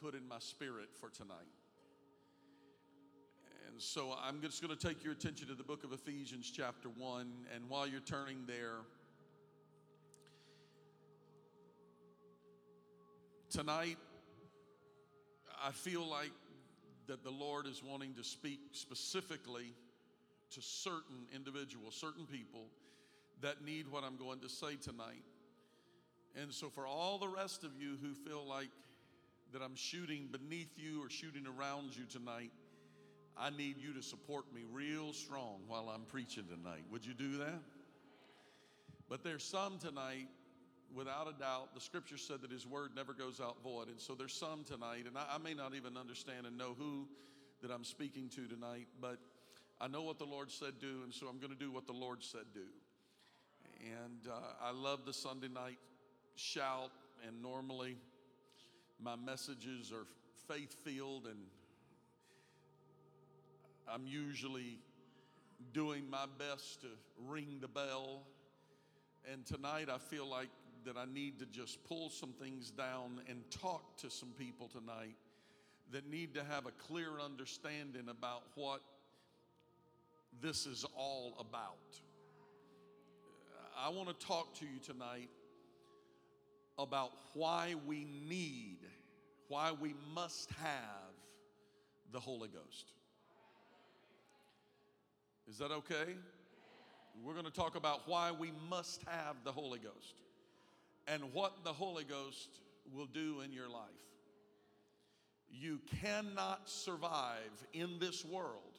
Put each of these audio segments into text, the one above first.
put in my spirit for tonight. And so I'm just going to take your attention to the book of Ephesians, chapter 1. And while you're turning there, tonight, I feel like that the Lord is wanting to speak specifically to certain individuals, certain people that need what I'm going to say tonight. And so, for all the rest of you who feel like that I'm shooting beneath you or shooting around you tonight, I need you to support me real strong while I'm preaching tonight. Would you do that? But there's some tonight, without a doubt, the scripture said that his word never goes out void. And so there's some tonight, and I, I may not even understand and know who that I'm speaking to tonight, but I know what the Lord said do, and so I'm going to do what the Lord said do. And uh, I love the Sunday night shout, and normally my messages are faith filled, and I'm usually doing my best to ring the bell. And tonight I feel like that I need to just pull some things down and talk to some people tonight that need to have a clear understanding about what this is all about. I want to talk to you tonight about why we need, why we must have the Holy Ghost. Is that okay? We're going to talk about why we must have the Holy Ghost and what the Holy Ghost will do in your life. You cannot survive in this world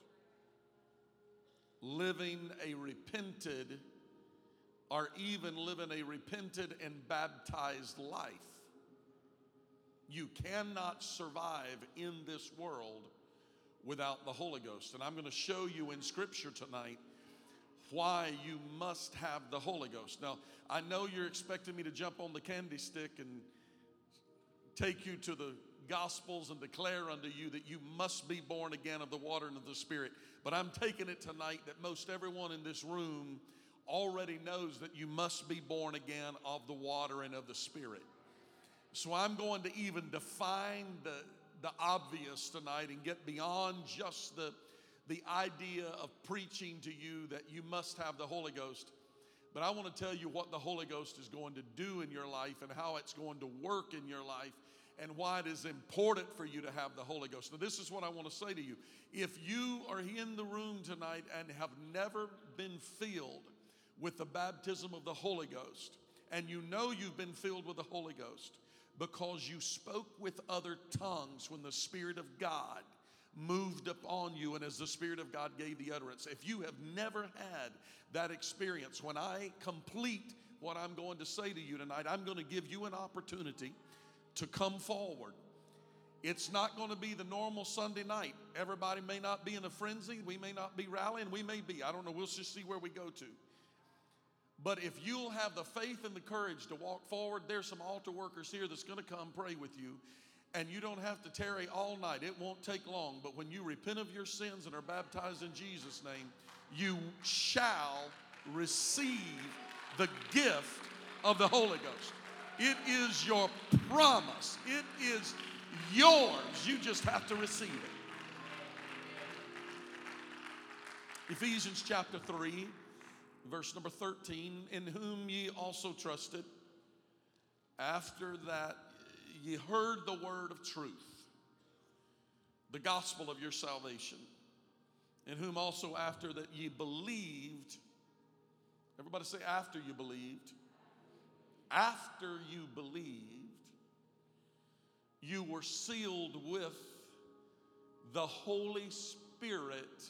living a repented or even living a repented and baptized life. You cannot survive in this world without the Holy Ghost. And I'm going to show you in Scripture tonight why you must have the Holy Ghost. Now, I know you're expecting me to jump on the candy stick and take you to the Gospels and declare unto you that you must be born again of the water and of the Spirit. But I'm taking it tonight that most everyone in this room already knows that you must be born again of the water and of the Spirit. So I'm going to even define the, the obvious tonight and get beyond just the, the idea of preaching to you that you must have the Holy Ghost. But I want to tell you what the Holy Ghost is going to do in your life and how it's going to work in your life and why it is important for you to have the Holy Ghost. Now, this is what I want to say to you. If you are in the room tonight and have never been filled with the baptism of the Holy Ghost, and you know you've been filled with the Holy Ghost because you spoke with other tongues when the Spirit of God moved upon you and as the Spirit of God gave the utterance. If you have never had that experience, when I complete what I'm going to say to you tonight, I'm going to give you an opportunity to come forward. It's not going to be the normal Sunday night. Everybody may not be in a frenzy. We may not be rallying. We may be. I don't know. We'll just see where we go to. But if you'll have the faith and the courage to walk forward, there's some altar workers here that's going to come pray with you. And you don't have to tarry all night. It won't take long. But when you repent of your sins and are baptized in Jesus' name, you shall receive the gift of the Holy Ghost. It is your promise. It is yours. You just have to receive it. Ephesians chapter 3, verse number 13, in whom ye also trusted, after that ye heard the word of truth, the gospel of your salvation, in whom also after that ye believed, everybody say, after you believed, after you believed, you were sealed with the Holy Spirit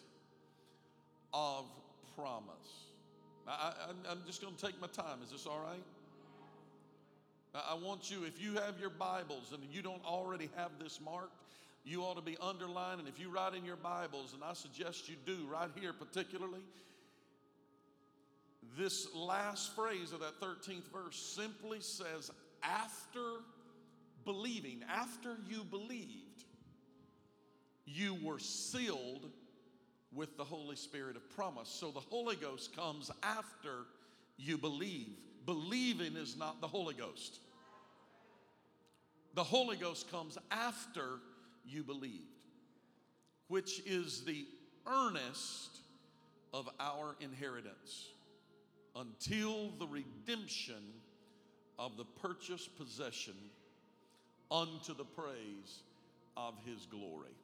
of promise. I, am just going to take my time. Is this all right? I want you, if you have your Bibles and you don't already have this marked, you ought to be underlined. And if you write in your Bibles, and I suggest you do right here particularly, this last phrase of that 13th verse simply says, after believing, after you believed, you were sealed with the Holy Spirit of promise. So the Holy Ghost comes after you believe. Believing is not the Holy Ghost. The Holy Ghost comes after you believed, which is the earnest of our inheritance until the redemption of the purchased possession unto the praise of his glory.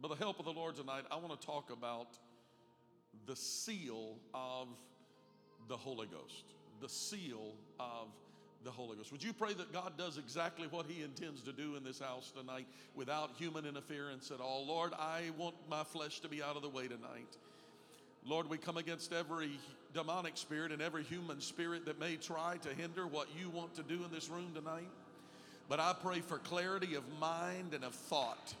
By the help of the Lord tonight, I want to talk about the seal of the Holy Ghost. The seal of the Holy Ghost. Would you pray that God does exactly what He intends to do in this house tonight without human interference at all? Lord, I want my flesh to be out of the way tonight. Lord, we come against every demonic spirit and every human spirit that may try to hinder what you want to do in this room tonight. But I pray for clarity of mind and of thought.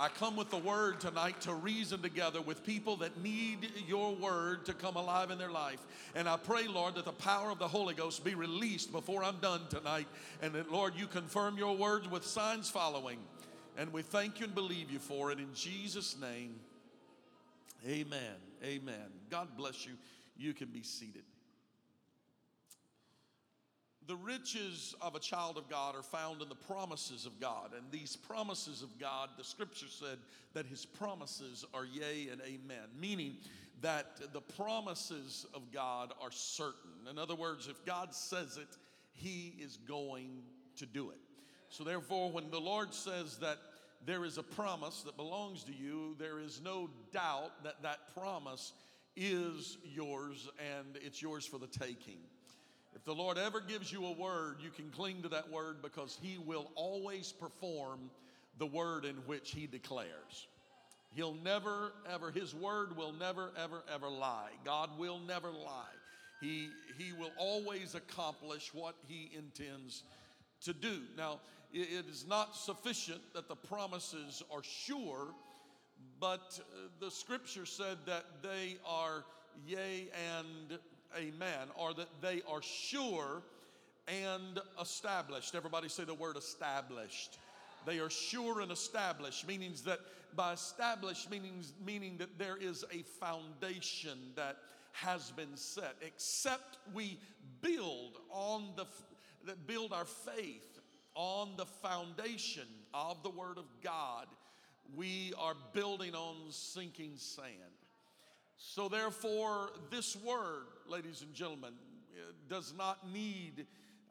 I come with the word tonight to reason together with people that need your word to come alive in their life. And I pray, Lord, that the power of the Holy Ghost be released before I'm done tonight. And that, Lord, you confirm your words with signs following. And we thank you and believe you for it in Jesus' name. Amen. Amen. God bless you. You can be seated. The riches of a child of God are found in the promises of God. And these promises of God, the scripture said that his promises are yea and amen, meaning that the promises of God are certain. In other words, if God says it, he is going to do it. So, therefore, when the Lord says that there is a promise that belongs to you, there is no doubt that that promise is yours and it's yours for the taking. If the Lord ever gives you a word, you can cling to that word because He will always perform the word in which He declares. He'll never, ever, His word will never, ever, ever lie. God will never lie. He, he will always accomplish what He intends to do. Now, it is not sufficient that the promises are sure, but uh, the scripture said that they are yea and amen, or that they are sure and established. Everybody say the word established. They are sure and established, meaning that by established meanings meaning that there is a foundation that has been set. Except we build on the that build our faith on the foundation of the Word of God, we are building on sinking sand. So, therefore, this word, ladies and gentlemen, does not need,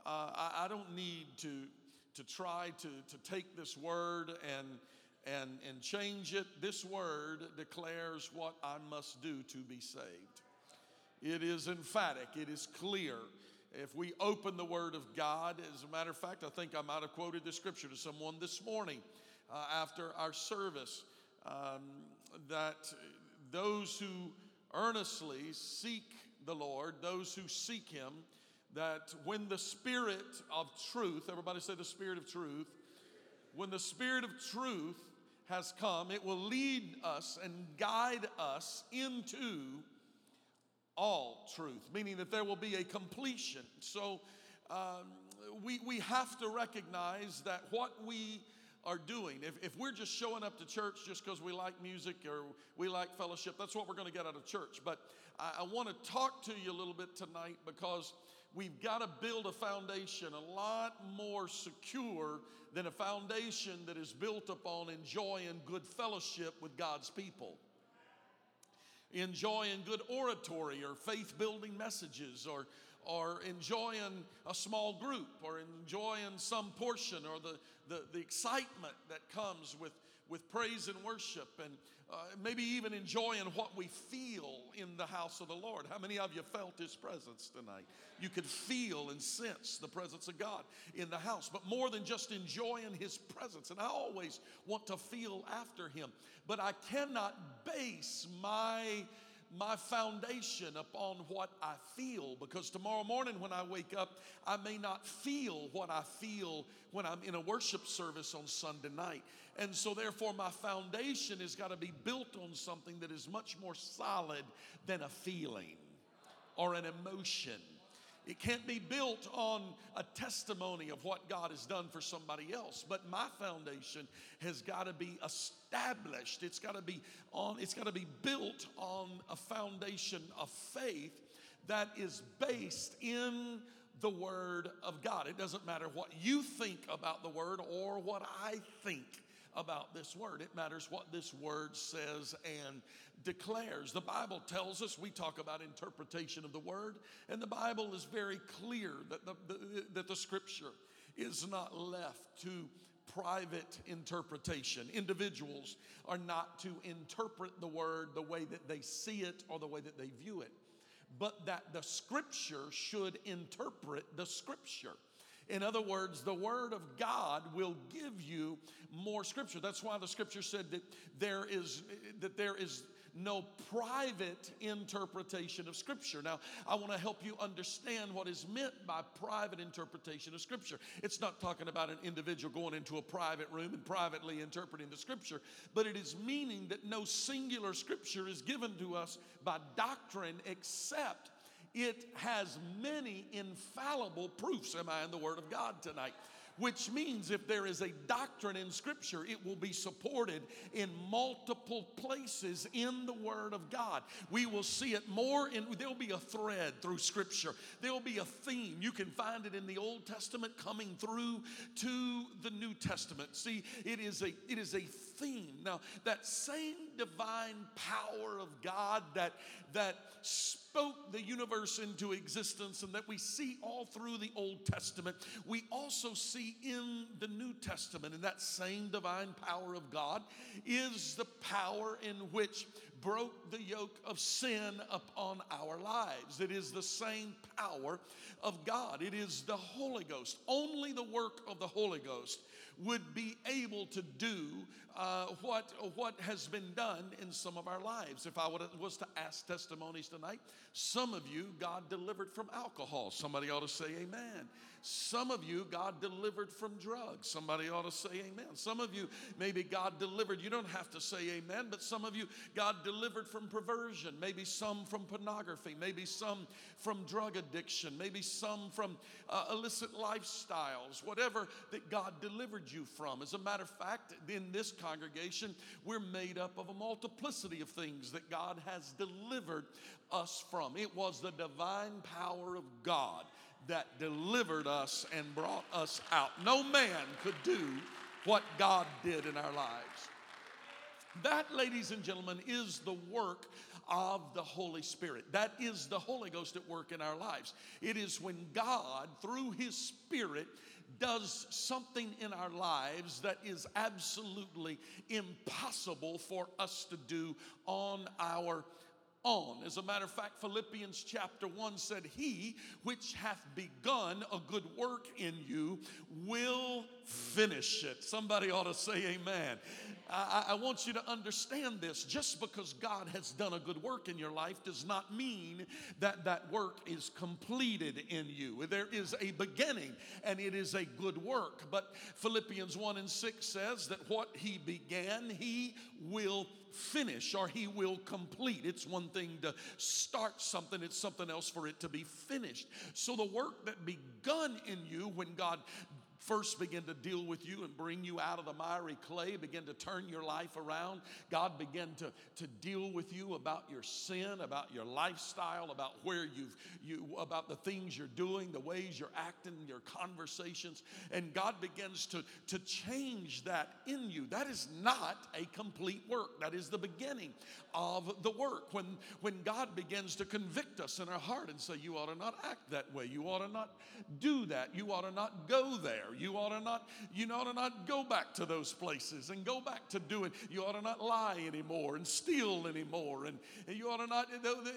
uh, I, I, don't need to, to try to, to take this word and, and, and change it. This word declares what I must do to be saved. It is emphatic, it is clear. If we open the Word of God, as a matter of fact, I think I might have quoted the scripture to someone this morning uh, after our service um, that those who earnestly seek the Lord, those who seek Him, that when the Spirit of truth, everybody say the Spirit of truth, when the Spirit of truth has come, it will lead us and guide us into all truth, meaning that there will be a completion. So um, we, we have to recognize that what we are doing. If, if we're just showing up to church just because we like music or we like fellowship, that's what we're going to get out of church. But I, I want to talk to you a little bit tonight because we've got to build a foundation a lot more secure than a foundation that is built upon enjoying good fellowship with God's people enjoying good oratory or faith building messages or, or enjoying a small group or enjoying some portion or the, the, the excitement that comes with, with praise and worship and uh, maybe even enjoying what we feel in the house of the Lord. How many of you felt His presence tonight? You could feel and sense the presence of God in the house, but more than just enjoying His presence. And I always want to feel after Him, but I cannot base my my foundation upon what I feel because tomorrow morning when I wake up, I may not feel what I feel when I'm in a worship service on Sunday night. And so, therefore, my foundation has got to be built on something that is much more solid than a feeling or an emotion. It can't be built on a testimony of what God has done for somebody else. But my foundation has got to be established. It's got to be on, it's got to be built on a foundation of faith that is based in the Word of God. It doesn't matter what you think about the Word or what I think about this word. It matters what this word says and declares. The Bible tells us, we talk about interpretation of the word, and the Bible is very clear that the, the that the scripture is not left to private interpretation. Individuals are not to interpret the word the way that they see it or the way that they view it, but that the scripture should interpret the scripture. In other words, the Word of God will give you more Scripture. That's why the Scripture said that there is that there is no private interpretation of Scripture. Now, I want to help you understand what is meant by private interpretation of Scripture. It's not talking about an individual going into a private room and privately interpreting the Scripture, but it is meaning that no singular Scripture is given to us by doctrine except it has many infallible proofs. Am I in the Word of God tonight? Which means if there is a doctrine in Scripture, it will be supported in multiple places in the Word of God. We will see it more in, there'll be a thread through Scripture, there'll be a theme. You can find it in the Old Testament coming through to the New Testament. See, it is a, it is a theme. Now, that same divine power of God that, that spoke the universe into existence and that we see all through the Old Testament, we also see in the New Testament. And that same divine power of God is the power in which broke the yoke of sin upon our lives. It is the same power of God. It is the Holy Ghost. Only the work of the Holy Ghost would be able to do uh, what, what has been done in some of our lives. If I was to ask testimonies tonight, some of you, God delivered from alcohol. Somebody ought to say amen. Some of you, God delivered from drugs. Somebody ought to say amen. Some of you, maybe God delivered, you don't have to say amen, but some of you, God delivered from perversion. Maybe some from pornography. Maybe some from drug addiction. Maybe some from uh, illicit lifestyles. Whatever that God delivered you from. As a matter of fact, in this congregation, we're made up of a multiplicity of things that God has delivered us from. It was the divine power of God that delivered us and brought us out. No man could do what God did in our lives. That, ladies and gentlemen, is the work of the Holy Spirit. That is the Holy Ghost at work in our lives. It is when God, through His Spirit, does something in our lives that is absolutely impossible for us to do on our on. As a matter of fact, Philippians chapter 1 said, He which hath begun a good work in you will finish it. Somebody ought to say amen. I, I, want you to understand this. Just because God has done a good work in your life does not mean that that work is completed in you. There is a beginning and it is a good work. But Philippians 1 and 6 says that what He began, He will finish or he will complete. It's one thing to start something, it's something else for it to be finished. So the work that begun in you when God first begin to deal with you and bring you out of the miry clay, begin to turn your life around. God begin to, to deal with you about your sin, about your lifestyle, about where you've you about the things you're doing, the ways you're acting, your conversations. And God begins to, to change that in you. That is not a complete work. That is the beginning of the work. When when God begins to convict us in our heart and say, You ought to not act that way, you ought to not do that, you ought to not go there. You ought to not, you ought to not go back to those places and go back to doing. You ought to not lie anymore and steal anymore. And, and you ought to not.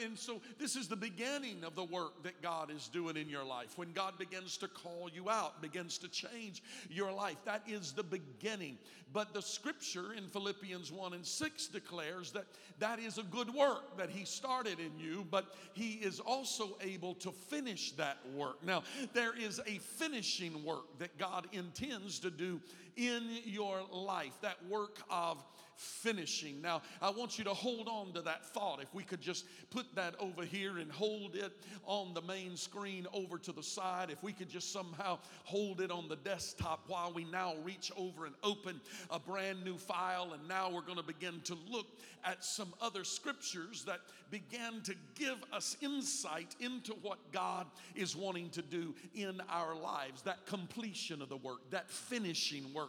And so this is the beginning of the work that God is doing in your life. When God begins to call you out, begins to change your life, that is the beginning. But the scripture in Philippians 1 and 6 declares that that is a good work that He started in you, but He is also able to finish that work. Now, there is a finishing work that God intends to do in your life, that work of finishing. Now, I want you to hold on to that thought. If we could just put that over here and hold it on the main screen over to the side, if we could just somehow hold it on the desktop while we now reach over and open a brand new file. And now we're going to begin to look at some other scriptures that began to give us insight into what God is wanting to do in our lives. That completion of the work, that finishing work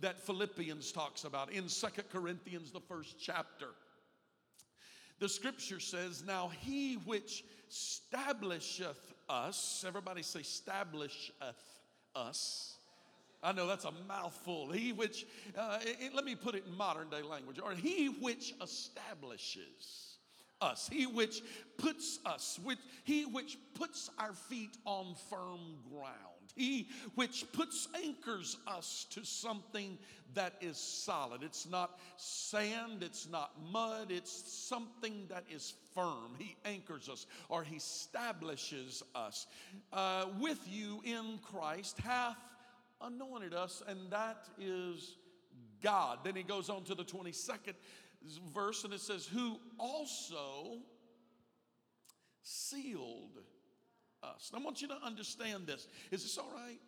that Philippians talks about in Second Corinthians, the first chapter. The scripture says, Now he which establisheth us, everybody say, establisheth us. I know that's a mouthful. He which, uh, it, let me put it in modern day language, or he which establishes us, he which puts us, which, he which puts our feet on firm ground. Which puts anchors us to something that is solid. It's not sand, it's not mud, it's something that is firm. He anchors us or he establishes us. Uh, with you in Christ hath anointed us, and that is God. Then he goes on to the 22nd verse and it says, Who also sealed us. And I want you to understand this. Is this all right?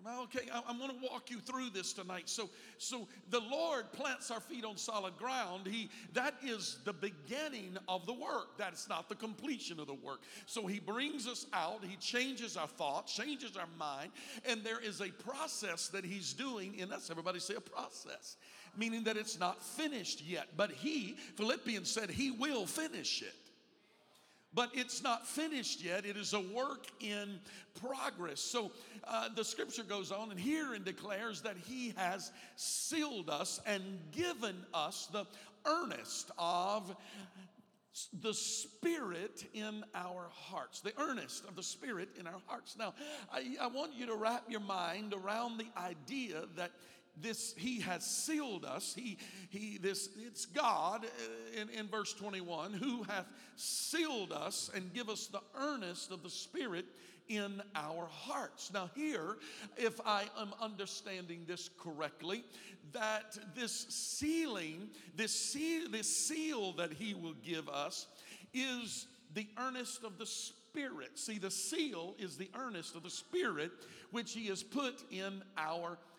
Am I okay? I, am going to walk you through this tonight. So, so the Lord plants our feet on solid ground. He that is the beginning of the work. That's not the completion of the work. So He brings us out. He changes our thought, changes our mind, and there is a process that He's doing in us. Everybody say a process, meaning that it's not finished yet. But He, Philippians said, He will finish it but it's not finished yet. It is a work in progress. So uh, the scripture goes on and here and declares that he has sealed us and given us the earnest of the Spirit in our hearts, the earnest of the Spirit in our hearts. Now, I, I want you to wrap your mind around the idea that this he has sealed us he he this it's god in, in verse 21 who hath sealed us and give us the earnest of the spirit in our hearts now here if i am understanding this correctly that this sealing this seal this seal that he will give us is the earnest of the spirit see the seal is the earnest of the spirit which he has put in our hearts.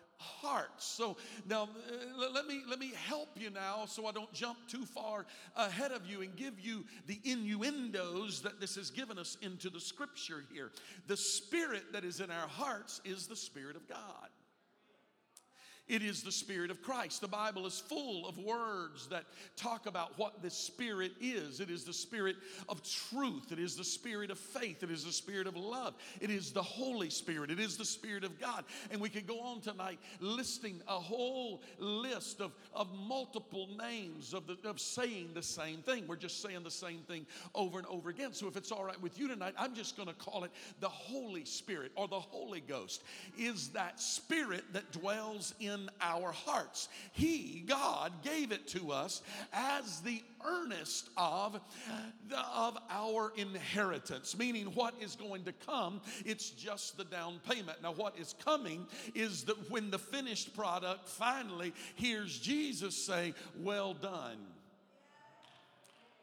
So now uh, let me let me help you now so I don't jump too far ahead of you and give you the innuendos that this has given us into the scripture here. The spirit that is in our hearts is the spirit of God. It is the Spirit of Christ. The Bible is full of words that talk about what the Spirit is. It is the Spirit of truth. It is the Spirit of faith. It is the Spirit of love. It is the Holy Spirit. It is the Spirit of God. And we could go on tonight listing a whole list of, of multiple names of, the, of saying the same thing. We're just saying the same thing over and over again. So if it's all right with you tonight, I'm just going to call it the Holy Spirit or the Holy Ghost. Is that Spirit that dwells in in our hearts. He, God, gave it to us as the earnest of, the, of our inheritance, meaning what is going to come, it's just the down payment. Now, what is coming is that when the finished product finally hears Jesus say, Well done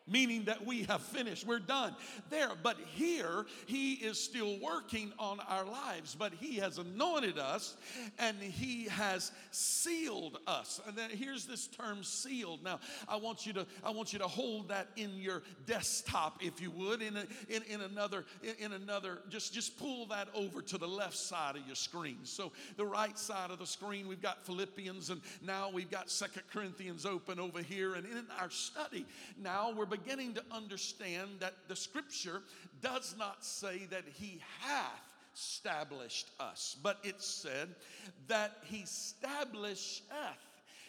meaning that we have finished. We're done there. But here, He is still working on our lives, but He has anointed us and He has sealed us. And then here's this term sealed. Now, I want you to, I want you to hold that in your desktop, if you would, in, a, in, in another, in, in another, just, just pull that over to the left side of your screen. So the right side of the screen, we've got Philippians, and now we've got Second Corinthians open over here. And in our study, now we're beginning to understand that the scripture does not say that he hath established us, but it said that he establisheth.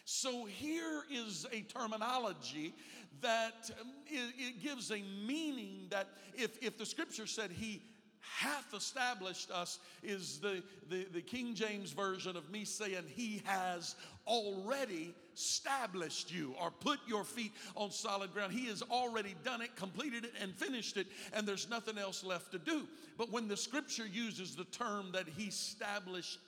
So here is a terminology that um, it, it, gives a meaning that if, if the scripture said he hath established us is the, the, the King James version of me saying he has already established you or put your feet on solid ground. He has already done it, completed it, and finished it, and there's nothing else left to do. But when the scripture uses the term that He established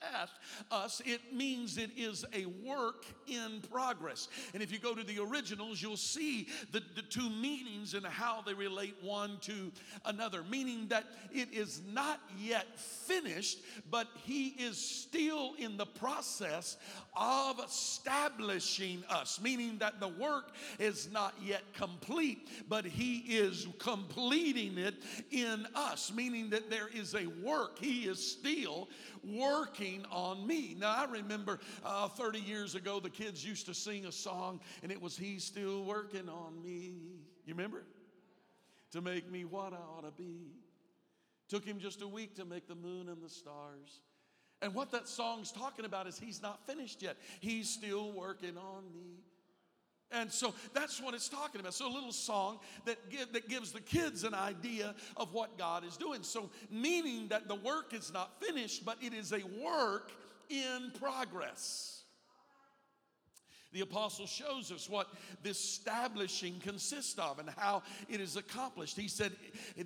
us, it means it is a work in progress. And if you go to the originals, you'll see the, the two meanings and how they relate one to another, meaning that it is not yet finished, but He is still in the process of establishing us, meaning that the work is not yet complete, but He is completing it in us, meaning that there is a work. He is still working on me. Now, I remember uh, 30 years ago, the kids used to sing a song, and it was He's still working on me. You remember? To make me what I ought to be. Took him just a week to make the moon and the stars. And what that song's talking about is he's not finished yet. He's still working on me. And so that's what it's talking about. So a little song that, give, that gives the kids an idea of what God is doing. So meaning that the work is not finished, but it is a work in progress. The apostle shows us what this establishing consists of and how it is accomplished. He said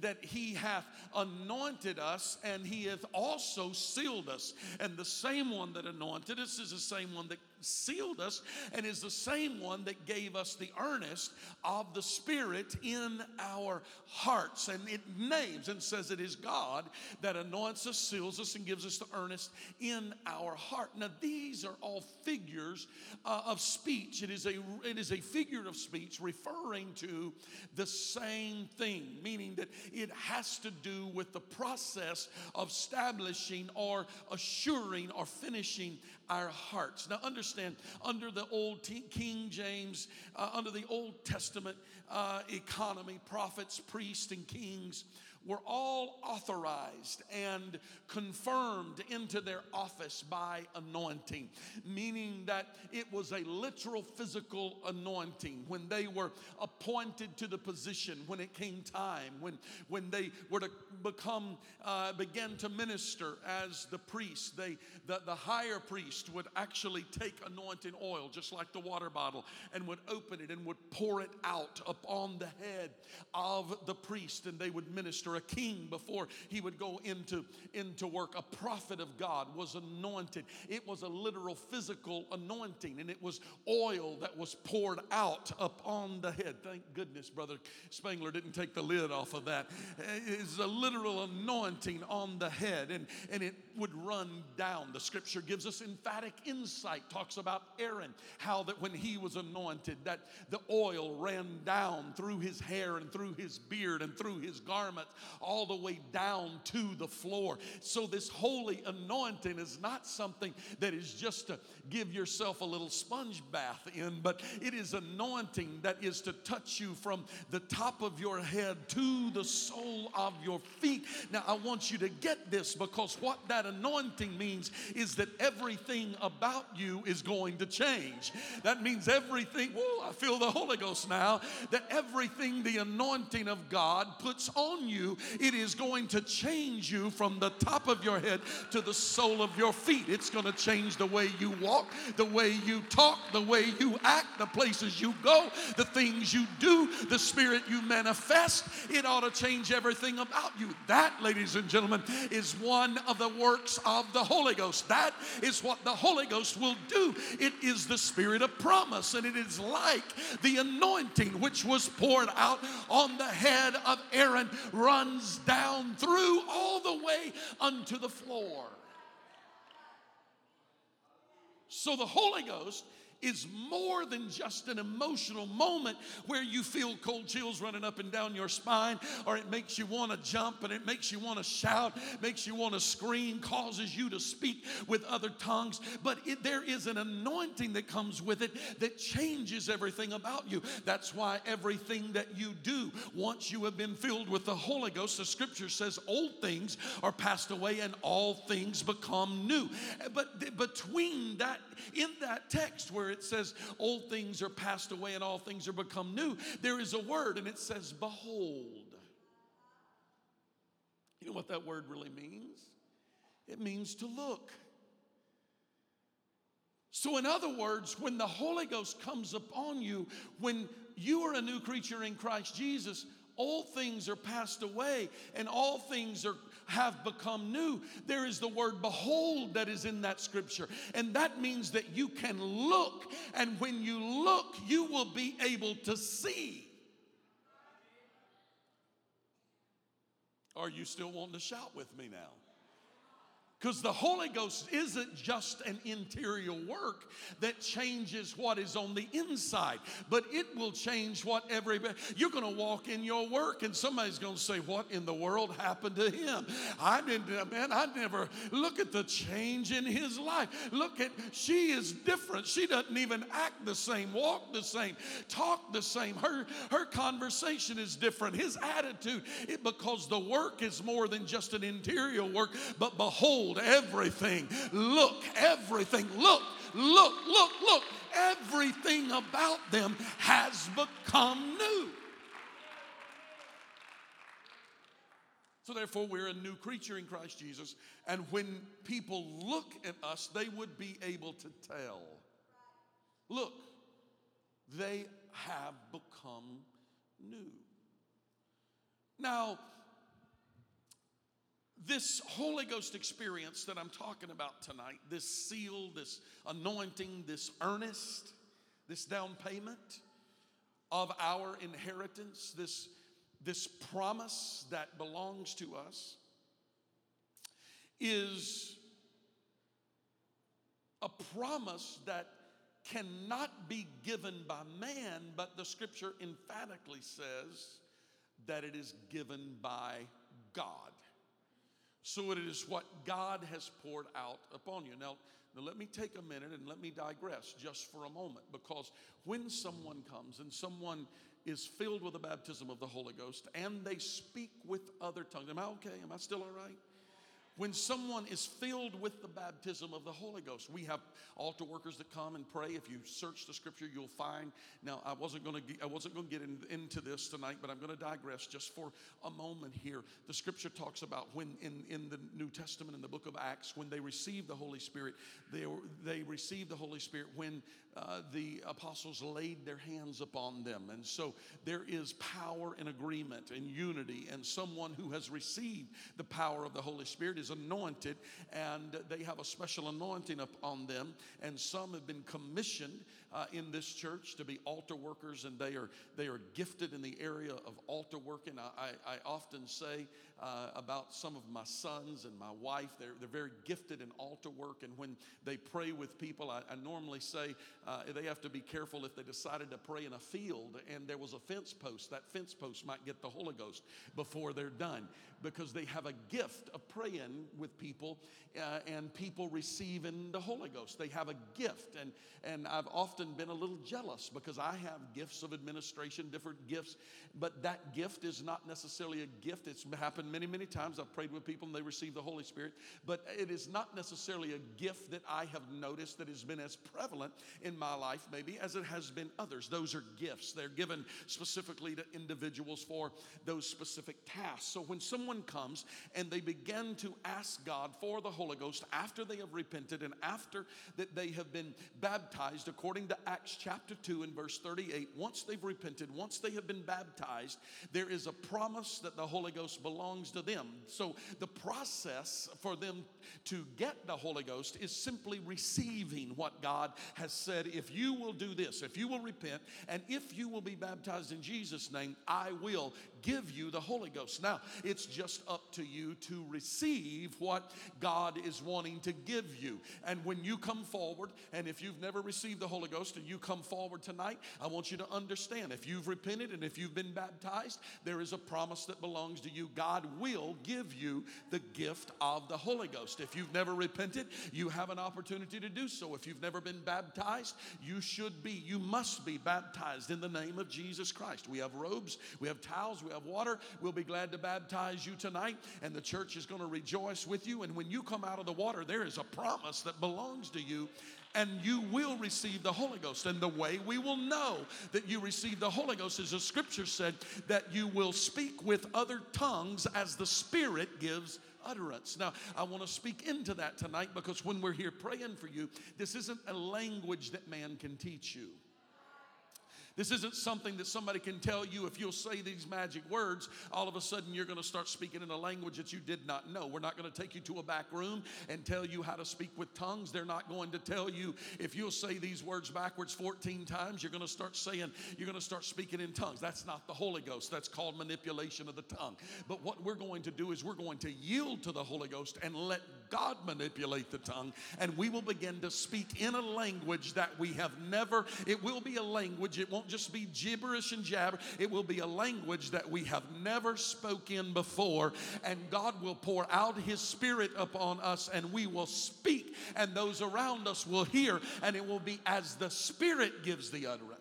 that he hath anointed us and he hath also sealed us. And the same one that anointed us is the same one that sealed us and is the same one that gave us the earnest of the Spirit in our hearts. And it names and says it is God that anoints us, seals us, and gives us the earnest in our heart. Now, these are all figures uh, of speech. It is, a, it is a figure of speech referring to the same thing, meaning that it has to do with the process of establishing or assuring or finishing our hearts. Now, understand, under the old King James, uh, under the Old Testament uh, economy, prophets, priests, and kings were all authorized and confirmed into their office by anointing, meaning that it was a literal physical anointing when they were appointed to the position, when it came time, when, when they were to become, uh, begin to minister as the priest. They, the, the higher priest would actually take anointing oil, just like the water bottle, and would open it and would pour it out upon the head of the priest, and they would minister a king before he would go into, into work. A prophet of God was anointed. It was a literal physical anointing, and it was oil that was poured out upon the head. Thank goodness, Brother Spangler didn't take the lid off of that. It's a literal anointing on the head, and, and it would run down. The scripture gives us emphatic insight, talks about Aaron, how that when he was anointed, that the oil ran down through his hair and through his beard and through his garment all the way down to the floor. So, this holy anointing is not something that is just to give yourself a little sponge bath in, but it is anointing that is to touch you from the top of your head to the sole of your feet. Now, I want you to get this because what that anointing means is that everything about you is going to change. That means everything, whoa, I feel the Holy Ghost now, that everything the anointing of God puts on you it is going to change you from the top of your head to the sole of your feet. It's going to change the way you walk, the way you talk, the way you act, the places you go, the things you do, the spirit you manifest. It ought to change everything about you. That, ladies and gentlemen, is one of the works of the Holy Ghost. That is what the Holy Ghost will do. It is the spirit of promise, and it is like the anointing which was poured out on the head of Aaron runs down through all the way unto the floor. So the Holy Ghost is more than just an emotional moment where you feel cold chills running up and down your spine, or it makes you want to jump and it makes you want to shout, makes you want to scream, causes you to speak with other tongues. But it, there is an anointing that comes with it that changes everything about you. That's why everything that you do, once you have been filled with the Holy Ghost, the scripture says, old things are passed away and all things become new. But between that, in that text where it says, Old things are passed away and all things are become new, there is a word and it says, Behold. You know what that word really means? It means to look. So, in other words, when the Holy Ghost comes upon you, when you are a new creature in Christ Jesus, all things are passed away and all things are have become new. There is the word behold that is in that scripture. And that means that you can look, and when you look, you will be able to see. Are you still wanting to shout with me now? Because the Holy Ghost isn't just an interior work that changes what is on the inside, but it will change what everybody. You're going to walk in your work, and somebody's going to say, "What in the world happened to him?" I didn't, man. I never look at the change in his life. Look at she is different. She doesn't even act the same, walk the same, talk the same. Her her conversation is different. His attitude, it, because the work is more than just an interior work, but behold Everything. Look, everything. Look, look, look, look. Everything about them has become new. So, therefore, we're a new creature in Christ Jesus. And when people look at us, they would be able to tell. Look, they have become new. Now, this Holy Ghost experience that I'm talking about tonight, this seal, this anointing, this earnest, this down payment of our inheritance, this, this promise that belongs to us, is a promise that cannot be given by man, but the scripture emphatically says that it is given by God. So it is what God has poured out upon you. Now, now, let me take a minute and let me digress just for a moment because when someone comes and someone is filled with the baptism of the Holy Ghost and they speak with other tongues, am I okay? Am I still all right? When someone is filled with the baptism of the Holy Ghost. We have altar workers that come and pray. If you search the scripture, you'll find. Now, I wasn't going to I wasn't going to get in, into this tonight, but I'm going to digress just for a moment here. The scripture talks about when in, in the New Testament in the book of Acts when they received the Holy Spirit, they they received the Holy Spirit when uh, the apostles laid their hands upon them. And so there is power and agreement and unity. And someone who has received the power of the Holy Spirit is anointed, and they have a special anointing upon them. And some have been commissioned uh, in this church to be altar workers, and they are they are gifted in the area of altar working. I, I, I often say uh, about some of my sons and my wife, they're they're very gifted in altar work, and when they pray with people, I, I normally say uh, they have to be careful if they decided to pray in a field and there was a fence post. That fence post might get the Holy Ghost before they're done because they have a gift of praying with people uh, and people receiving the Holy Ghost. They have a gift. And, and I've often been a little jealous because I have gifts of administration, different gifts, but that gift is not necessarily a gift. It's happened many, many times. I've prayed with people and they receive the Holy Spirit, but it is not necessarily a gift that I have noticed that has been as prevalent in my life, maybe, as it has been others. Those are gifts. They're given specifically to individuals for those specific tasks. So when someone comes and they begin to ask God for the Holy Ghost after they have repented and after that they have been baptized, according to Acts chapter 2 and verse 38, once they've repented, once they have been baptized, there is a promise that the Holy Ghost belongs to them. So the process for them to get the Holy Ghost is simply receiving what God has said. If you will do this, if you will repent, and if you will be baptized in Jesus' name, I will give you the Holy Ghost. Now, it's just up to you to receive what God is wanting to give you. And when you come forward, and if you've never received the Holy Ghost and you come forward tonight, I want you to understand if you've repented and if you've been baptized, there is a promise that belongs to you. God will give you the gift of the Holy Ghost. If you've never repented, you have an opportunity to do so. If you've never been baptized, you should be, you must be baptized in the name of Jesus Christ. We have robes, we have towels, we have water. We'll be glad to baptize you tonight, and the church is going to rejoice with you. And when you come out of the water, there is a promise that belongs to you and you will receive the Holy Ghost. And the way we will know that you receive the Holy Ghost is the scripture said that you will speak with other tongues as the Spirit gives utterance. Now, I want to speak into that tonight because when we're here praying for you, this isn't a language that man can teach you. This isn't something that somebody can tell you if you'll say these magic words, all of a sudden you're going to start speaking in a language that you did not know. We're not going to take you to a back room and tell you how to speak with tongues. They're not going to tell you if you'll say these words backwards 14 times, you're going to start saying, you're going to start speaking in tongues. That's not the Holy Ghost. That's called manipulation of the tongue. But what we're going to do is we're going to yield to the Holy Ghost and let God manipulate the tongue, and we will begin to speak in a language that we have never, it will be a language, it won't just be gibberish and jabber, it will be a language that we have never spoken before, and God will pour out His Spirit upon us, and we will speak, and those around us will hear, and it will be as the Spirit gives the utterance.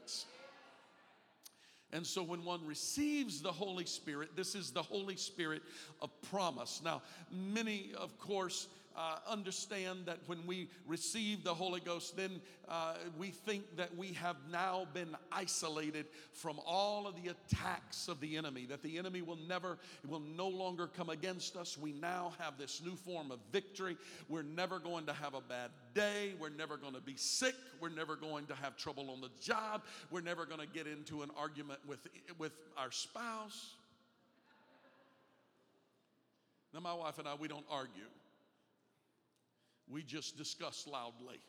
And so, when one receives the Holy Spirit, this is the Holy Spirit of promise. Now, many, of course, uh, understand that when we receive the Holy Ghost, then uh, we think that we have now been isolated from all of the attacks of the enemy, that the enemy will never, will no longer come against us. We now have this new form of victory. We're never going to have a bad day. We're never going to be sick. We're never going to have trouble on the job. We're never going to get into an argument with, with our spouse. Now, my wife and I, we don't argue. We just discuss loudly.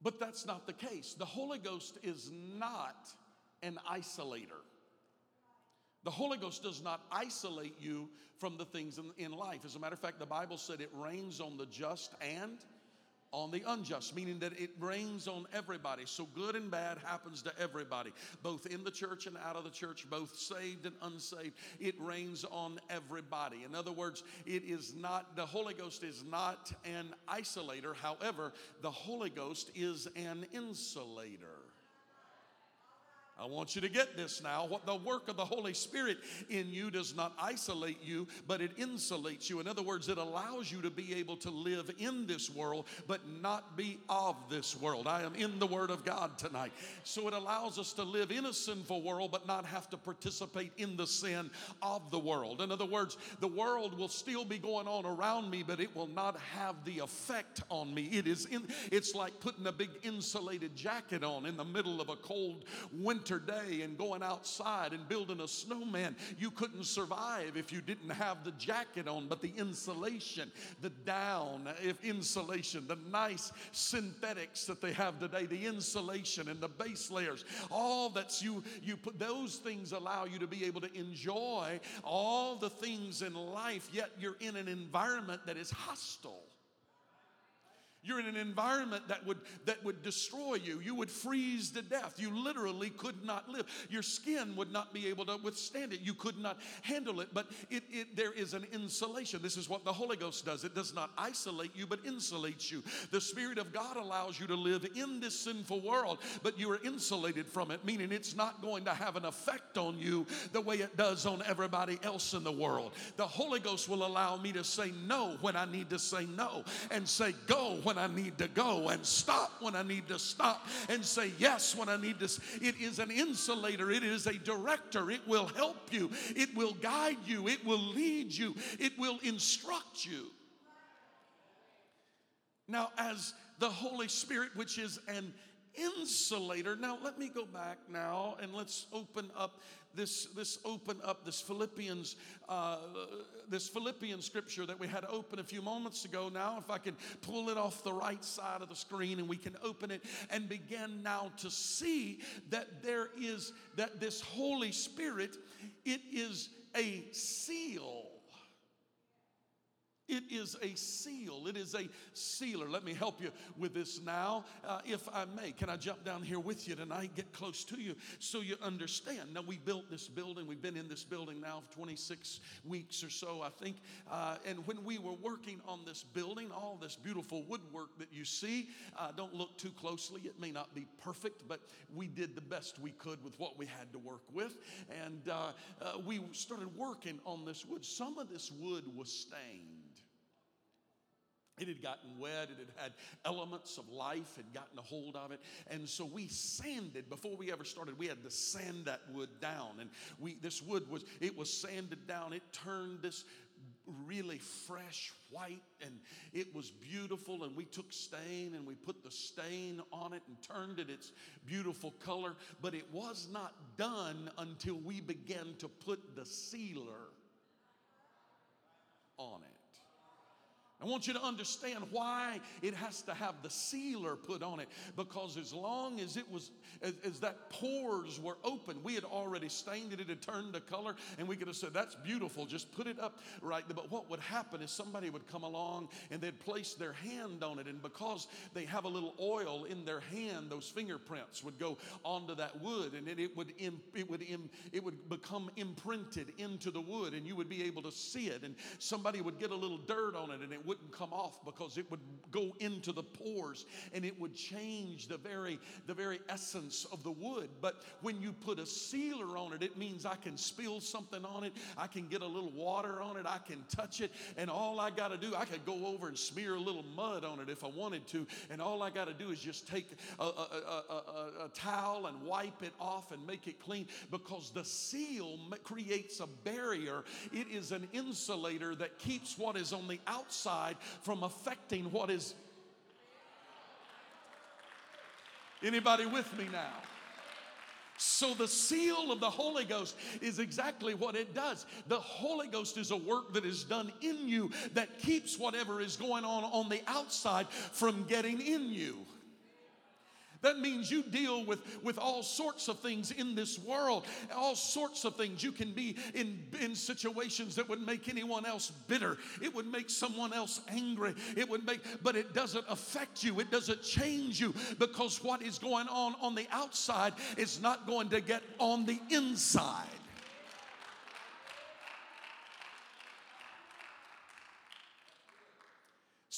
But that's not the case. The Holy Ghost is not an isolator. The Holy Ghost does not isolate you from the things in, in, life. As a matter of fact, the Bible said it rains on the just and on the unjust, meaning that it rains on everybody. So good and bad happens to everybody, both in the church and out of the church, both saved and unsaved. It rains on everybody. In other words, it is not, the Holy Ghost is not an isolator. However, the Holy Ghost is an insulator. I want you to get this now. What the work of the Holy Spirit in you does not isolate you, but it insulates you. In other words, it allows you to be able to live in this world, but not be of this world. I am in the Word of God tonight. So it allows us to live in a sinful world, but not have to participate in the sin of the world. In other words, the world will still be going on around me, but it will not have the effect on me. It is in, it's like putting a big insulated jacket on in the middle of a cold winter winter day and going outside and building a snowman. You couldn't survive if you didn't have the jacket on, but the insulation, the down, if insulation, the nice synthetics that they have today, the insulation and the base layers, all that's you, you put those things allow you to be able to enjoy all the things in life, yet you're in an environment that is hostile. You're in an environment that would that would destroy you. You would freeze to death. You literally could not live. Your skin would not be able to withstand it. You could not handle it. But it, it there is an insulation. This is what the Holy Ghost does. It does not isolate you, but insulates you. The Spirit of God allows you to live in this sinful world, but you are insulated from it, meaning it's not going to have an effect on you the way it does on everybody else in the world. The Holy Ghost will allow me to say no when I need to say no and say go when I need to go and stop when I need to stop and say yes when I need to. It is an insulator, it is a director. It will help you, it will guide you, it will lead you, it will instruct you. Now, as the Holy Spirit, which is an insulator. Now, let me go back now and let's open up this, this open up this Philippians, uh, this Philippian scripture that we had open a few moments ago. Now, if I can pull it off the right side of the screen and we can open it and begin now to see that there is that this Holy Spirit, it is a seal it is a seal. It is a sealer. Let me help you with this now, uh, if I may. Can I jump down here with you tonight, get close to you so you understand? Now, we built this building. We've been in this building now for 26 weeks or so, I think. Uh, and when we were working on this building, all this beautiful woodwork that you see, uh, don't look too closely. It may not be perfect, but we did the best we could with what we had to work with. And uh, uh, we started working on this wood. Some of this wood was stained. It had gotten wet, it had had elements of life, had gotten a hold of it. And so we sanded, before we ever started, we had to sand that wood down. And we this wood was, it was sanded down. It turned this really fresh white and it was beautiful and we took stain and we put the stain on it and turned it its beautiful color but it was not done until we began to put the sealer on it I want you to understand why it has to have the sealer put on it. Because as long as it was, as, as, that pores were open, we had already stained it, it had turned the color, and we could have said, That's beautiful, just put it up right there. But what would happen is somebody would come along and they'd place their hand on it, and because they have a little oil in their hand, those fingerprints would go onto that wood, and it, it would, it, would it would become imprinted into the wood, and you would be able to see it. And somebody would get a little dirt on it, and it wouldn't come off because it would go into the pores and it would change the very the very essence of the wood. But when you put a sealer on it it means i can spill something on it. I can get a little water on it. I can touch it. And all i got to do i could go over and smear a little mud on it if i wanted to. And all i got to do is just take a, a, a, a, towel and wipe it off and make it clean. Because the seal creates a barrier. It is an insulator that keeps what is on the outside from affecting what is. Anybody with me now? So, the seal of the Holy Ghost is exactly what it does. The Holy Ghost is a work that is done in you that keeps whatever is going on on the outside from getting in you. That means you deal with, with all sorts of things in this world, all sorts of things. You can be in, in situations that would make anyone else bitter. It would make someone else angry. It would make, but it doesn't affect you. It doesn't change you because what is going on on the outside is not going to get on the inside.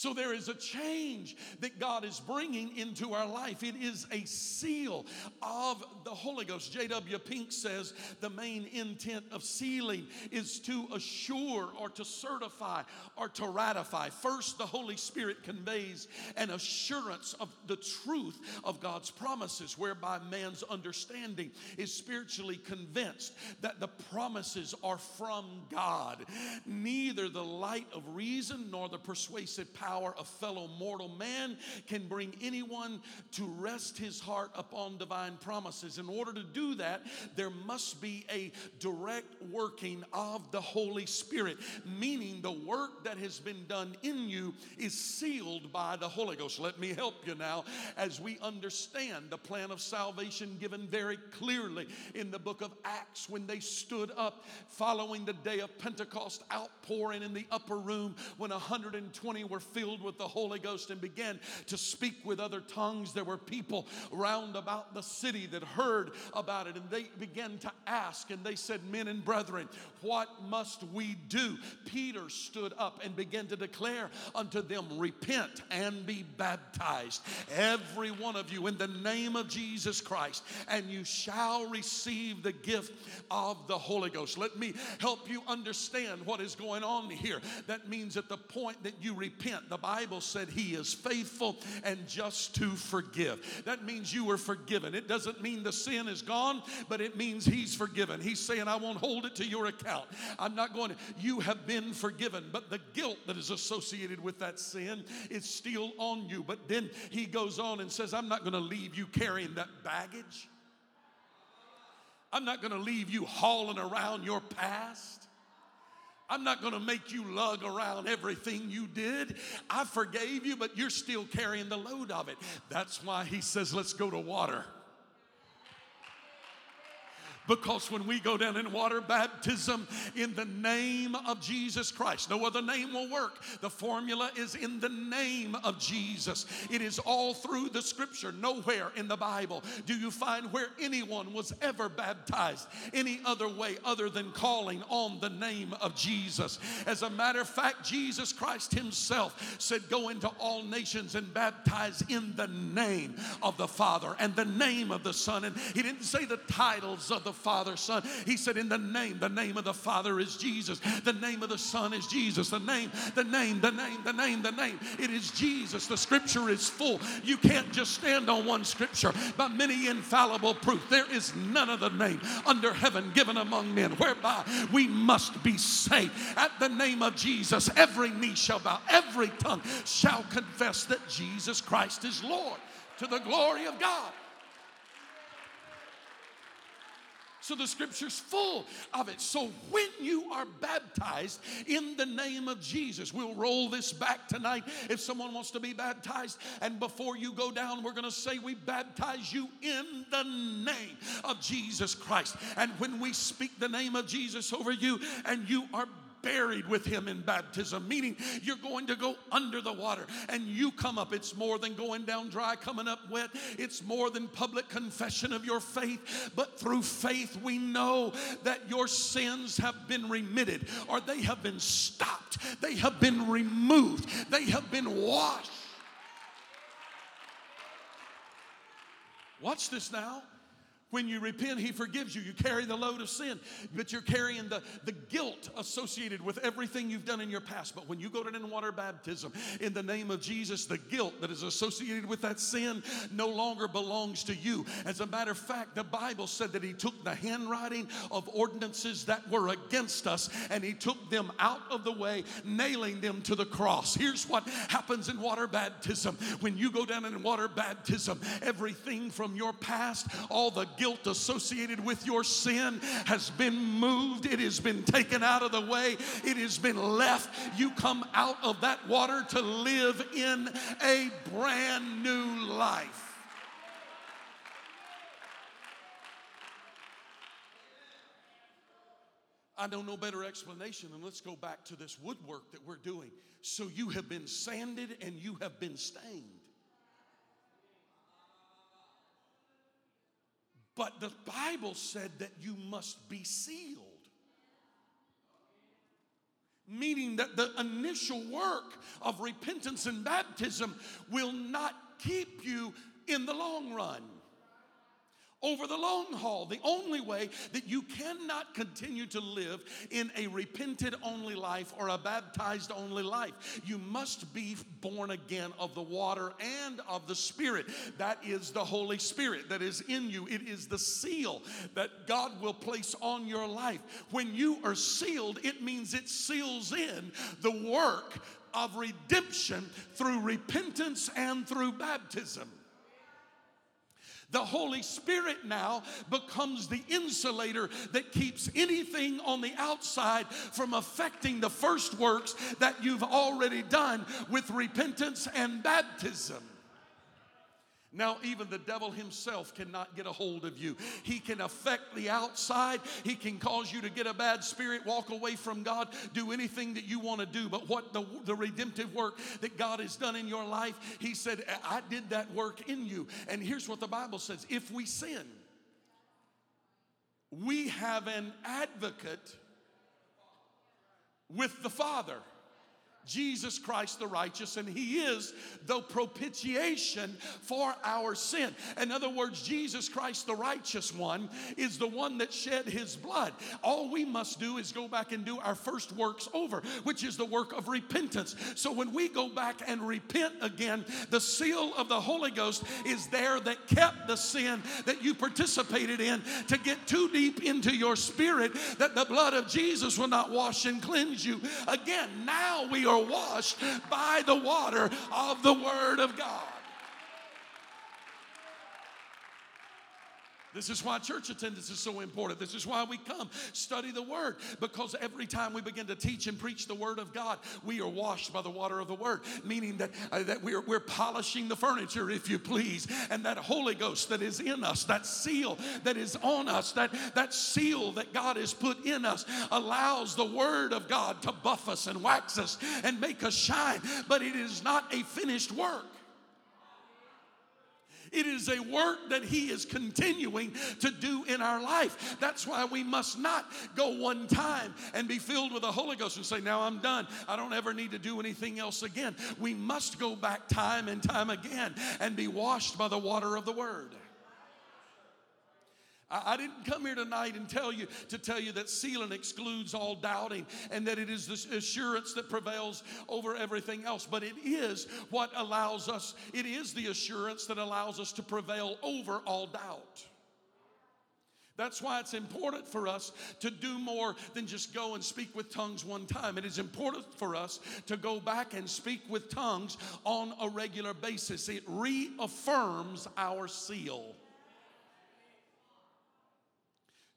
So there is a change that God is bringing into our life. It is a seal of the Holy Ghost. A.W. Pink says the main intent of sealing is to assure or to certify or to ratify. First, the Holy Spirit conveys an assurance of the truth of God's promises, whereby man's understanding is spiritually convinced that the promises are from God. Neither the light of reason nor the persuasive power power of fellow mortal man can bring anyone to rest his heart upon divine promises. In order to do that, there must be a direct working of the Holy Spirit, meaning the work that has been done in you is sealed by the Holy Ghost. Let me help you now as we understand the plan of salvation given very clearly in the book of Acts when they stood up following the day of Pentecost outpouring in the upper room when 120 were filled filled with the Holy Ghost and began to speak with other tongues, there were people round about the city that heard about it and they began to ask and they said, Men and brethren, what must we do? Peter stood up and began to declare unto them, Repent and be baptized, every one of you, in the name of Jesus Christ, and you shall receive the gift of the Holy Ghost. Let me help you understand what is going on here. That means at the point that you repent, the Bible said He is faithful and just to forgive. That means you were forgiven. It doesn't mean the sin is gone, but it means He's forgiven. He's saying, I won't hold it to your account. I'm not going to, you have been forgiven, but the guilt that is associated with that sin is still on you. But then He goes on and says, I'm not going to leave you carrying that baggage. I'm not going to leave you hauling around your past. I'm not going to make you lug around everything you did. I forgave you, but you're still carrying the load of it. That's why he says, let's go to water. Because when we go down in water baptism in the name of Jesus Christ, no other name will work. The formula is in the name of Jesus. It is all through the scripture. Nowhere in the Bible do you find where anyone was ever baptized any other way other than calling on the name of Jesus. As a matter of fact, Jesus Christ Himself said, Go into all nations and baptize in the name of the Father and the name of the Son. And He didn't say the titles of the Father, Son. He said, In the name, the name of the Father is Jesus. The name of the Son is Jesus. The name, the name, the name, the name, the name. It is Jesus. The scripture is full. You can't just stand on one scripture, but many infallible proof. There is none of the name under heaven given among men whereby we must be saved. At the name of Jesus, every knee shall bow, every tongue shall confess that Jesus Christ is Lord to the glory of God. So the scripture's full of it. So when you are baptized in the name of Jesus, we'll roll this back tonight if someone wants to be baptized. And before you go down, we're going to say we baptize you in the name of Jesus Christ. And when we speak the name of Jesus over you and you are buried with him in baptism, meaning you're going to go under the water and you come up. It's more than going down dry, coming up wet. It's more than public confession of your faith. But through faith, we know that your sins have been remitted or they have been stopped, they have been removed, they have been washed. Watch this now. When you repent, He forgives you. You carry the load of sin, but you're carrying the, the guilt associated with everything you've done in your past. But when you go to in water baptism in the name of Jesus, the guilt that is associated with that sin no longer belongs to you. As a matter of fact, the Bible said that He took the handwriting of ordinances that were against us and He took them out of the way, nailing them to the cross. Here's what happens in water baptism when you go down in water baptism, everything from your past, all the guilt associated with your sin has been moved, it has been taken out of the way, it has been left. You come out of that water to live in a brand new life. I know no better explanation than let's go back to this woodwork that we're doing. So you have been sanded and you have been stained. But the Bible said that you must be sealed. Meaning that the initial work of repentance and baptism will not keep you in the long run over the long haul. The only way that you cannot continue to live in a repented only life or a baptized only life, you must be born again of the water and of the Spirit. That is the Holy Spirit that is in you. It is the seal that God will place on your life. When you are sealed, it means it seals in the work of redemption through repentance and through baptism. The Holy Spirit now becomes the insulator that keeps anything on the outside from affecting the first works that you've already done with repentance and baptism. Now, even the devil himself cannot get a hold of you. He can affect the outside. He can cause you to get a bad spirit, walk away from God, do anything that you want to do. But what the, the redemptive work that God has done in your life, He said, I did that work in you. And here's what the Bible says if we sin, we have an advocate with the Father. Jesus Christ the righteous, and He is the propitiation for our sin. In other words, Jesus Christ the righteous one is the one that shed His blood. All we must do is go back and do our first works over, which is the work of repentance. So when we go back and repent again, the seal of the Holy Ghost is there that kept the sin that you participated in to get too deep into your spirit that the blood of Jesus will not wash and cleanse you. Again, now we are washed by the water of the Word of God. This is why church attendance is so important. This is why we come study the Word because every time we begin to teach and preach the Word of God, we are washed by the water of the Word, meaning that, uh, that we're, we're polishing the furniture, if you please, and that Holy Ghost that is in us, that seal that is on us, that, that seal that God has put in us, allows the Word of God to buff us and wax us and make us shine. But it is not a finished work. It is a work that He is continuing to do in our life. That's why we must not go one time and be filled with the Holy Ghost and say, Now I'm done. I don't ever need to do anything else again. We must go back time and time again and be washed by the water of the Word. I, didn't come here tonight and tell you to tell you that sealing excludes all doubting and that it is the assurance that prevails over everything else. But it is what allows us, it is the assurance that allows us to prevail over all doubt. That's why it's important for us to do more than just go and speak with tongues one time. It is important for us to go back and speak with tongues on a regular basis. It reaffirms our seal.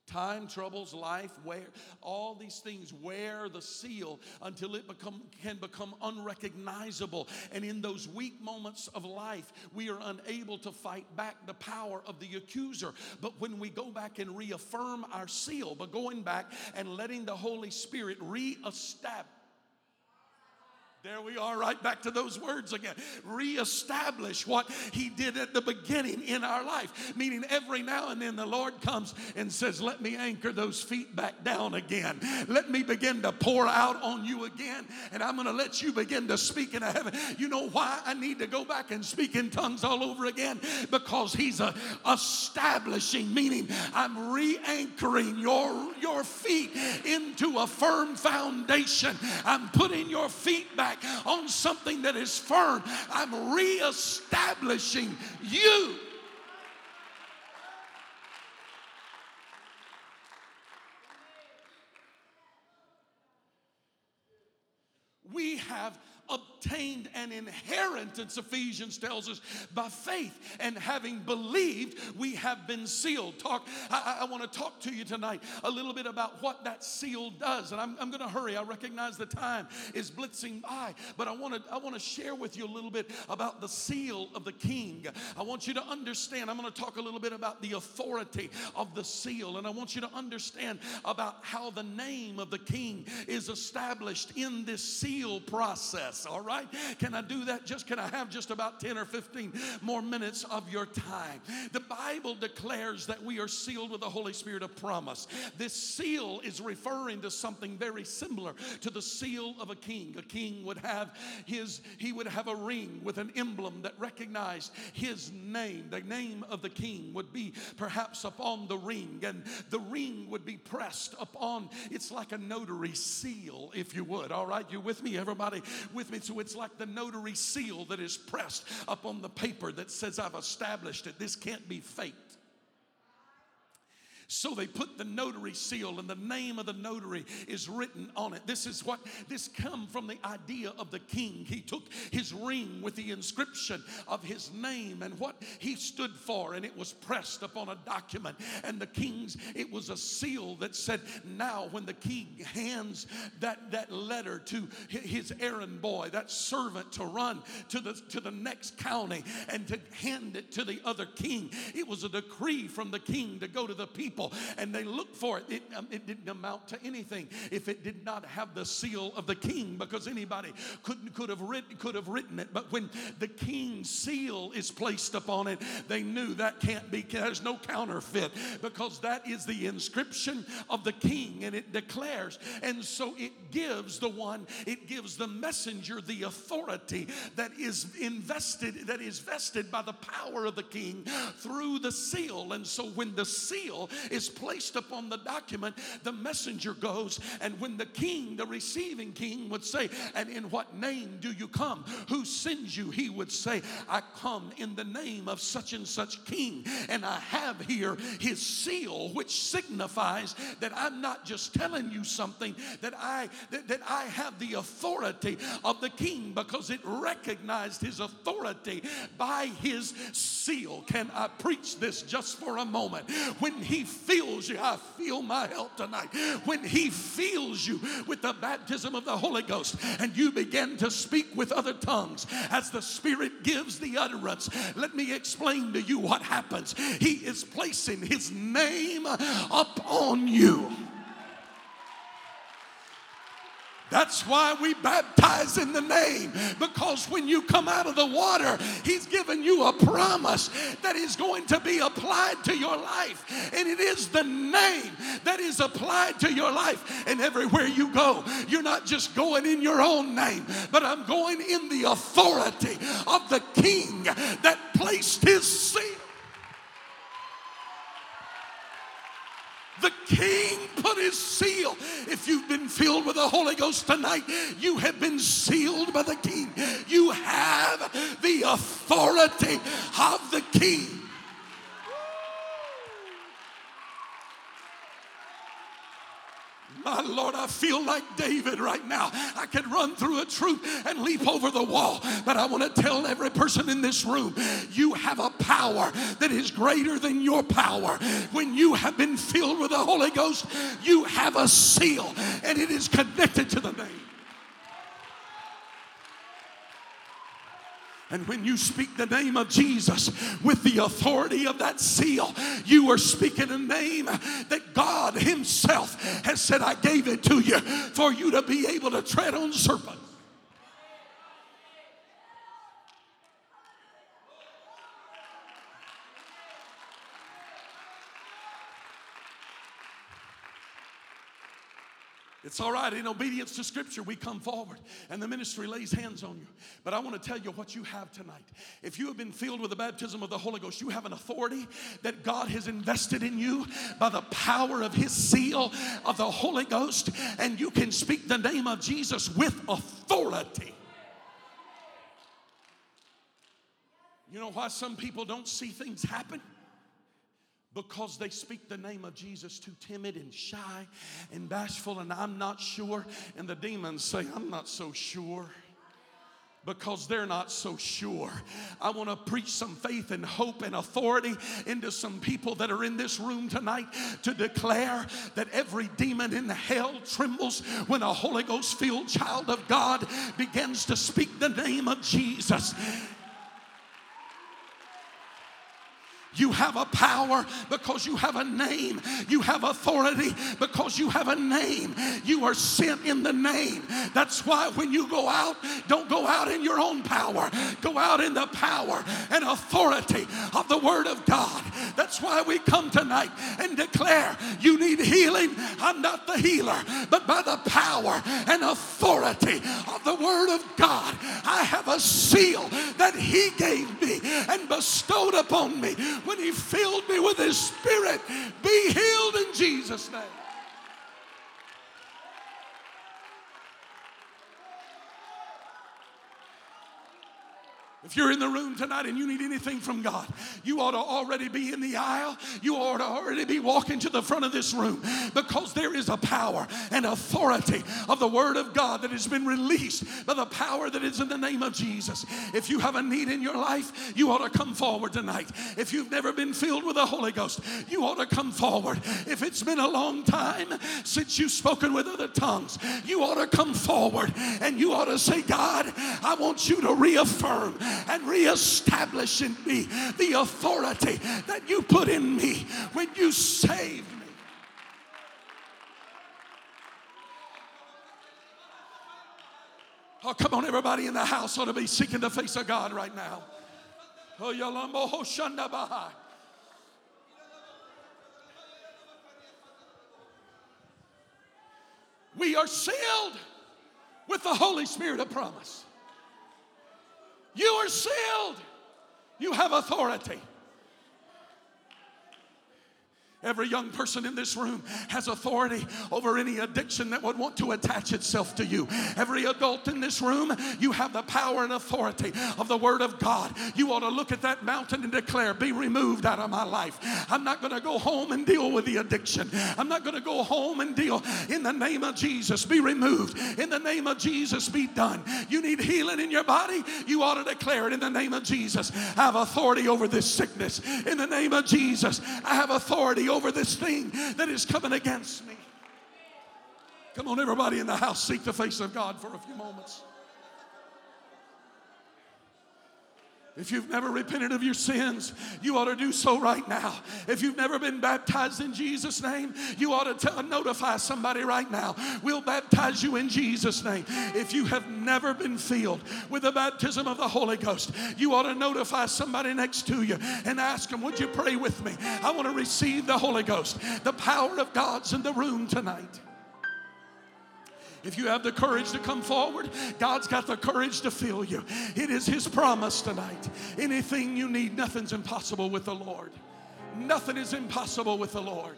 Time, troubles, life, wear, all these things wear the seal until it become, can become unrecognizable. And in those weak moments of life, we are unable to fight back the power of the accuser. But when we go back and reaffirm our seal, by going back and letting the Holy Spirit reestablish there we are, right back to those words again. Reestablish what He did at the beginning in our life. Meaning, every now and then the Lord comes and says, Let me anchor those feet back down again. Let me begin to pour out on you again. And I'm going to let you begin to speak in heaven. You know why I need to go back and speak in tongues all over again? Because He's a, establishing, meaning I'm re anchoring your, your feet into a firm foundation. I'm putting your feet back back on something that is firm. I'm reestablishing you. We have obtained an inheritance, Ephesians tells us, by faith. And having believed, we have been sealed. Talk, I, I want to talk to you tonight a little bit about what that seal does. And I'm, I'm going to hurry. I recognize the time is blitzing by, but I want to I want to share with you a little bit about the seal of the king. I want you to understand. I'm going to talk a little bit about the authority of the seal, and I want you to understand about how the name of the king is established in this seal process all right? Can I do that? Just can I have just about 10 or 15 more minutes of your time? The Bible declares that we are sealed with the Holy Spirit of promise. This seal is referring to something very similar to the seal of a king. A king would have his, he would have a ring with an emblem that recognized his name. The name of the king would be perhaps upon the ring, and the ring would be pressed upon, it's like a notary seal, if you would. All right, you with me, everybody? With me. So it's like the notary seal that is pressed upon the paper that says, I've established it. This can't be faked. So they put the notary seal and the name of the notary is written on it. This is what this come from the idea of the king. He took his ring with the inscription of his name and what he stood for and it was pressed upon a document and the king's it was a seal that said now when the king hands that that letter to his errand boy, that servant to run to the to the next county and to hand it to the other king. It was a decree from the king to go to the people people and they looked for it. It, um, it didn't amount to anything if it did not have the seal of the king because anybody could, could, have written, could have written it. But when the king's seal is placed upon it, they knew that can't be, there's no counterfeit because that is the inscription of the king and it declares. And so it gives the one, it gives the messenger the authority that is invested, that is vested by the power of the king through the seal. And so when the seal is placed upon the document, the messenger goes. And when the king, the receiving king, would say, And in what name do you come? Who sends you? He would say, I come in the name of such and such king. And I have here his seal, which signifies that I'm not just telling you something, that I that, that I have the authority of the king because it recognized his authority by his seal. Can I preach this just for a moment? When he fills you, I feel my help tonight. When He fills you with the baptism of the Holy Ghost and you begin to speak with other tongues as the Spirit gives the utterance, let me explain to you what happens. He is placing His name upon you. That's why we baptize in the name. Because when you come out of the water, He's given you a promise that is going to be applied to your life. And it is the name that is applied to your life. And everywhere you go, you're not just going in your own name, but I'm going in the authority of the King that placed His seal. The king put his seal. If you've been filled with the Holy Ghost tonight, you have been sealed by the king. You have the authority of the king. My Lord, I feel like David right now. I could run through a troop and leap over the wall. But I want to tell every person in this room you have a power that is greater than your power. When you have been filled with the Holy Ghost, you have a seal and it is connected to the name. And when you speak the name of Jesus with the authority of that seal, you are speaking a name that God Himself has said, I gave it to you for you to be able to tread on serpents. It's all right. In obedience to Scripture, we come forward and the ministry lays hands on you. But I want to tell you what you have tonight. If you have been filled with the baptism of the Holy Ghost, you have an authority that God has invested in you by the power of His seal of the Holy Ghost, and you can speak the name of Jesus with authority. You know why some people don't see things happen? Because they speak the name of Jesus too timid and shy and bashful, and I'm not sure. And the demons say, I'm not so sure because they're not so sure. I want to preach some faith and hope and authority into some people that are in this room tonight to declare that every demon in hell trembles when a Holy Ghost filled child of God begins to speak the name of Jesus. You have a power because you have a name. You have authority because you have a name. You are sent in the name. That's why when you go out, don't go out in your own power. Go out in the power and authority of the Word of God. That's why we come tonight and declare you need healing. I'm not the healer, but by the power and authority of the Word of God, I have a seal that He gave me and bestowed upon me when He filled me with His Spirit. Be healed in Jesus' name. If you're in the room tonight and you need anything from God, you ought to already be in the aisle. You ought to already be walking to the front of this room because there is a power and authority of the Word of God that has been released by the power that is in the name of Jesus. If you have a need in your life, you ought to come forward tonight. If you've never been filled with the Holy Ghost, you ought to come forward. If it's been a long time since you've spoken with other tongues, you ought to come forward and you ought to say, God, I want you to reaffirm and reestablish in me the authority that you put in me when you saved me. Oh, come on, everybody in the house ought to be seeking the face of God right now. Oh. We are sealed with the Holy Spirit of promise. You are sealed. You have authority. Every young person in this room has authority over any addiction that would want to attach itself to you. Every adult in this room, you have the power and authority of the Word of God. You ought to look at that mountain and declare, Be removed out of my life. I'm not going to go home and deal with the addiction. I'm not going to go home and deal in the name of Jesus. Be removed. In the name of Jesus, be done. You need healing in your body, you ought to declare it in the name of Jesus. I have authority over this sickness. In the name of Jesus, I have authority over this thing that is coming against me. Come on, everybody in the house, seek the face of God for a few moments. If you've never repented of your sins, you ought to do so right now. If you've never been baptized in Jesus' name, you ought to notify somebody right now. We'll baptize you in Jesus' name. If you have never been filled with the baptism of the Holy Ghost, you ought to notify somebody next to you and ask them, Would you pray with me? I want to receive the Holy Ghost. The power of God's in the room tonight. If you have the courage to come forward, God's got the courage to fill you. It is His promise tonight. Anything you need, nothing's impossible with the Lord. Nothing is impossible with the Lord.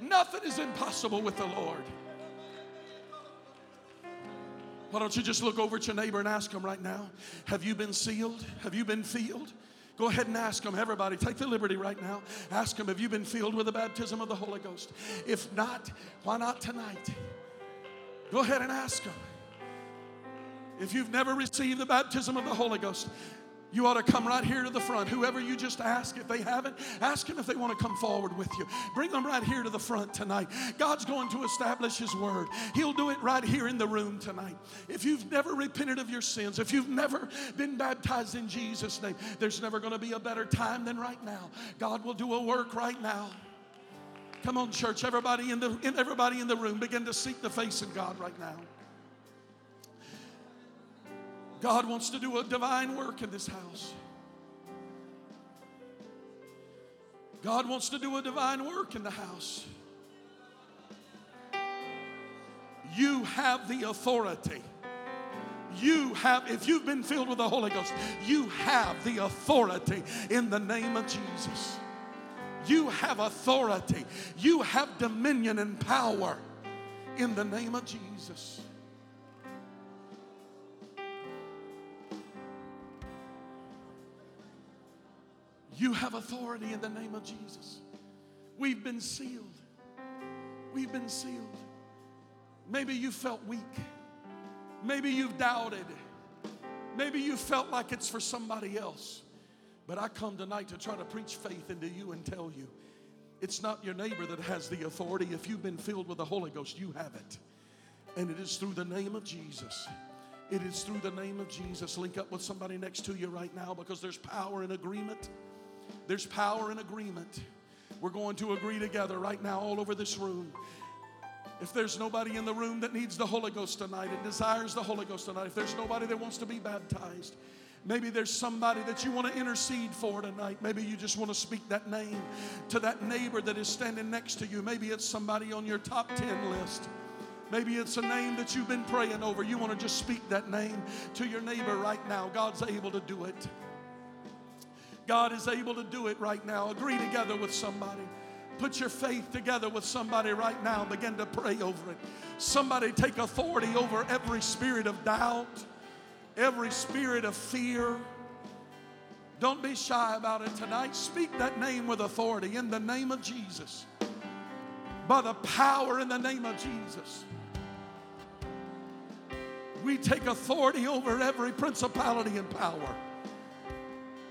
Nothing is impossible with the Lord. Why don't you just look over at your neighbor and ask him right now, Have you been sealed? Have you been filled? Go ahead and ask them, everybody. Take the liberty right now. Ask them, Have you been filled with the baptism of the Holy Ghost? If not, why not tonight? Go ahead and ask them. If you've never received the baptism of the Holy Ghost, you ought to come right here to the front. Whoever you just ask, if they haven't, ask them if they want to come forward with you. Bring them right here to the front tonight. God's going to establish His word. He'll do it right here in the room tonight. If you've never repented of your sins, if you've never been baptized in Jesus' name, there's never going to be a better time than right now. God will do a work right now. Come on, church. Everybody in the in, everybody in the room, begin to seek the face of God right now. God wants to do a divine work in this house. God wants to do a divine work in the house. You have the authority. You have, if you've been filled with the Holy Ghost, you have the authority in the name of Jesus. You have authority. You have dominion and power in the name of Jesus. You have authority in the name of Jesus. We've been sealed. We've been sealed. Maybe you felt weak. Maybe you've doubted. Maybe you felt like it's for somebody else. But I come tonight to try to preach faith into you and tell you it's not your neighbor that has the authority. If you've been filled with the Holy Ghost, you have it. And it is through the name of Jesus. It is through the name of Jesus. Link up with somebody next to you right now because there's power in agreement. There's power in agreement. We're going to agree together right now, all over this room. If there's nobody in the room that needs the Holy Ghost tonight and desires the Holy Ghost tonight, if there's nobody that wants to be baptized, Maybe there's somebody that you want to intercede for tonight. Maybe you just want to speak that name to that neighbor that is standing next to you. Maybe it's somebody on your top 10 list. Maybe it's a name that you've been praying over. You want to just speak that name to your neighbor right now. God's able to do it. God is able to do it right now. Agree together with somebody. Put your faith together with somebody right now. Begin to pray over it. Somebody take authority over every spirit of doubt every spirit of fear, Don't be shy about it tonight. Speak that name with authority in the name of Jesus. By the power in the name of Jesus. We take authority over every principality and power,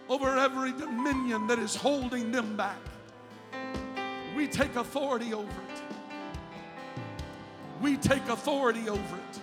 over every dominion that is holding them back. We take authority over it. We take authority over it.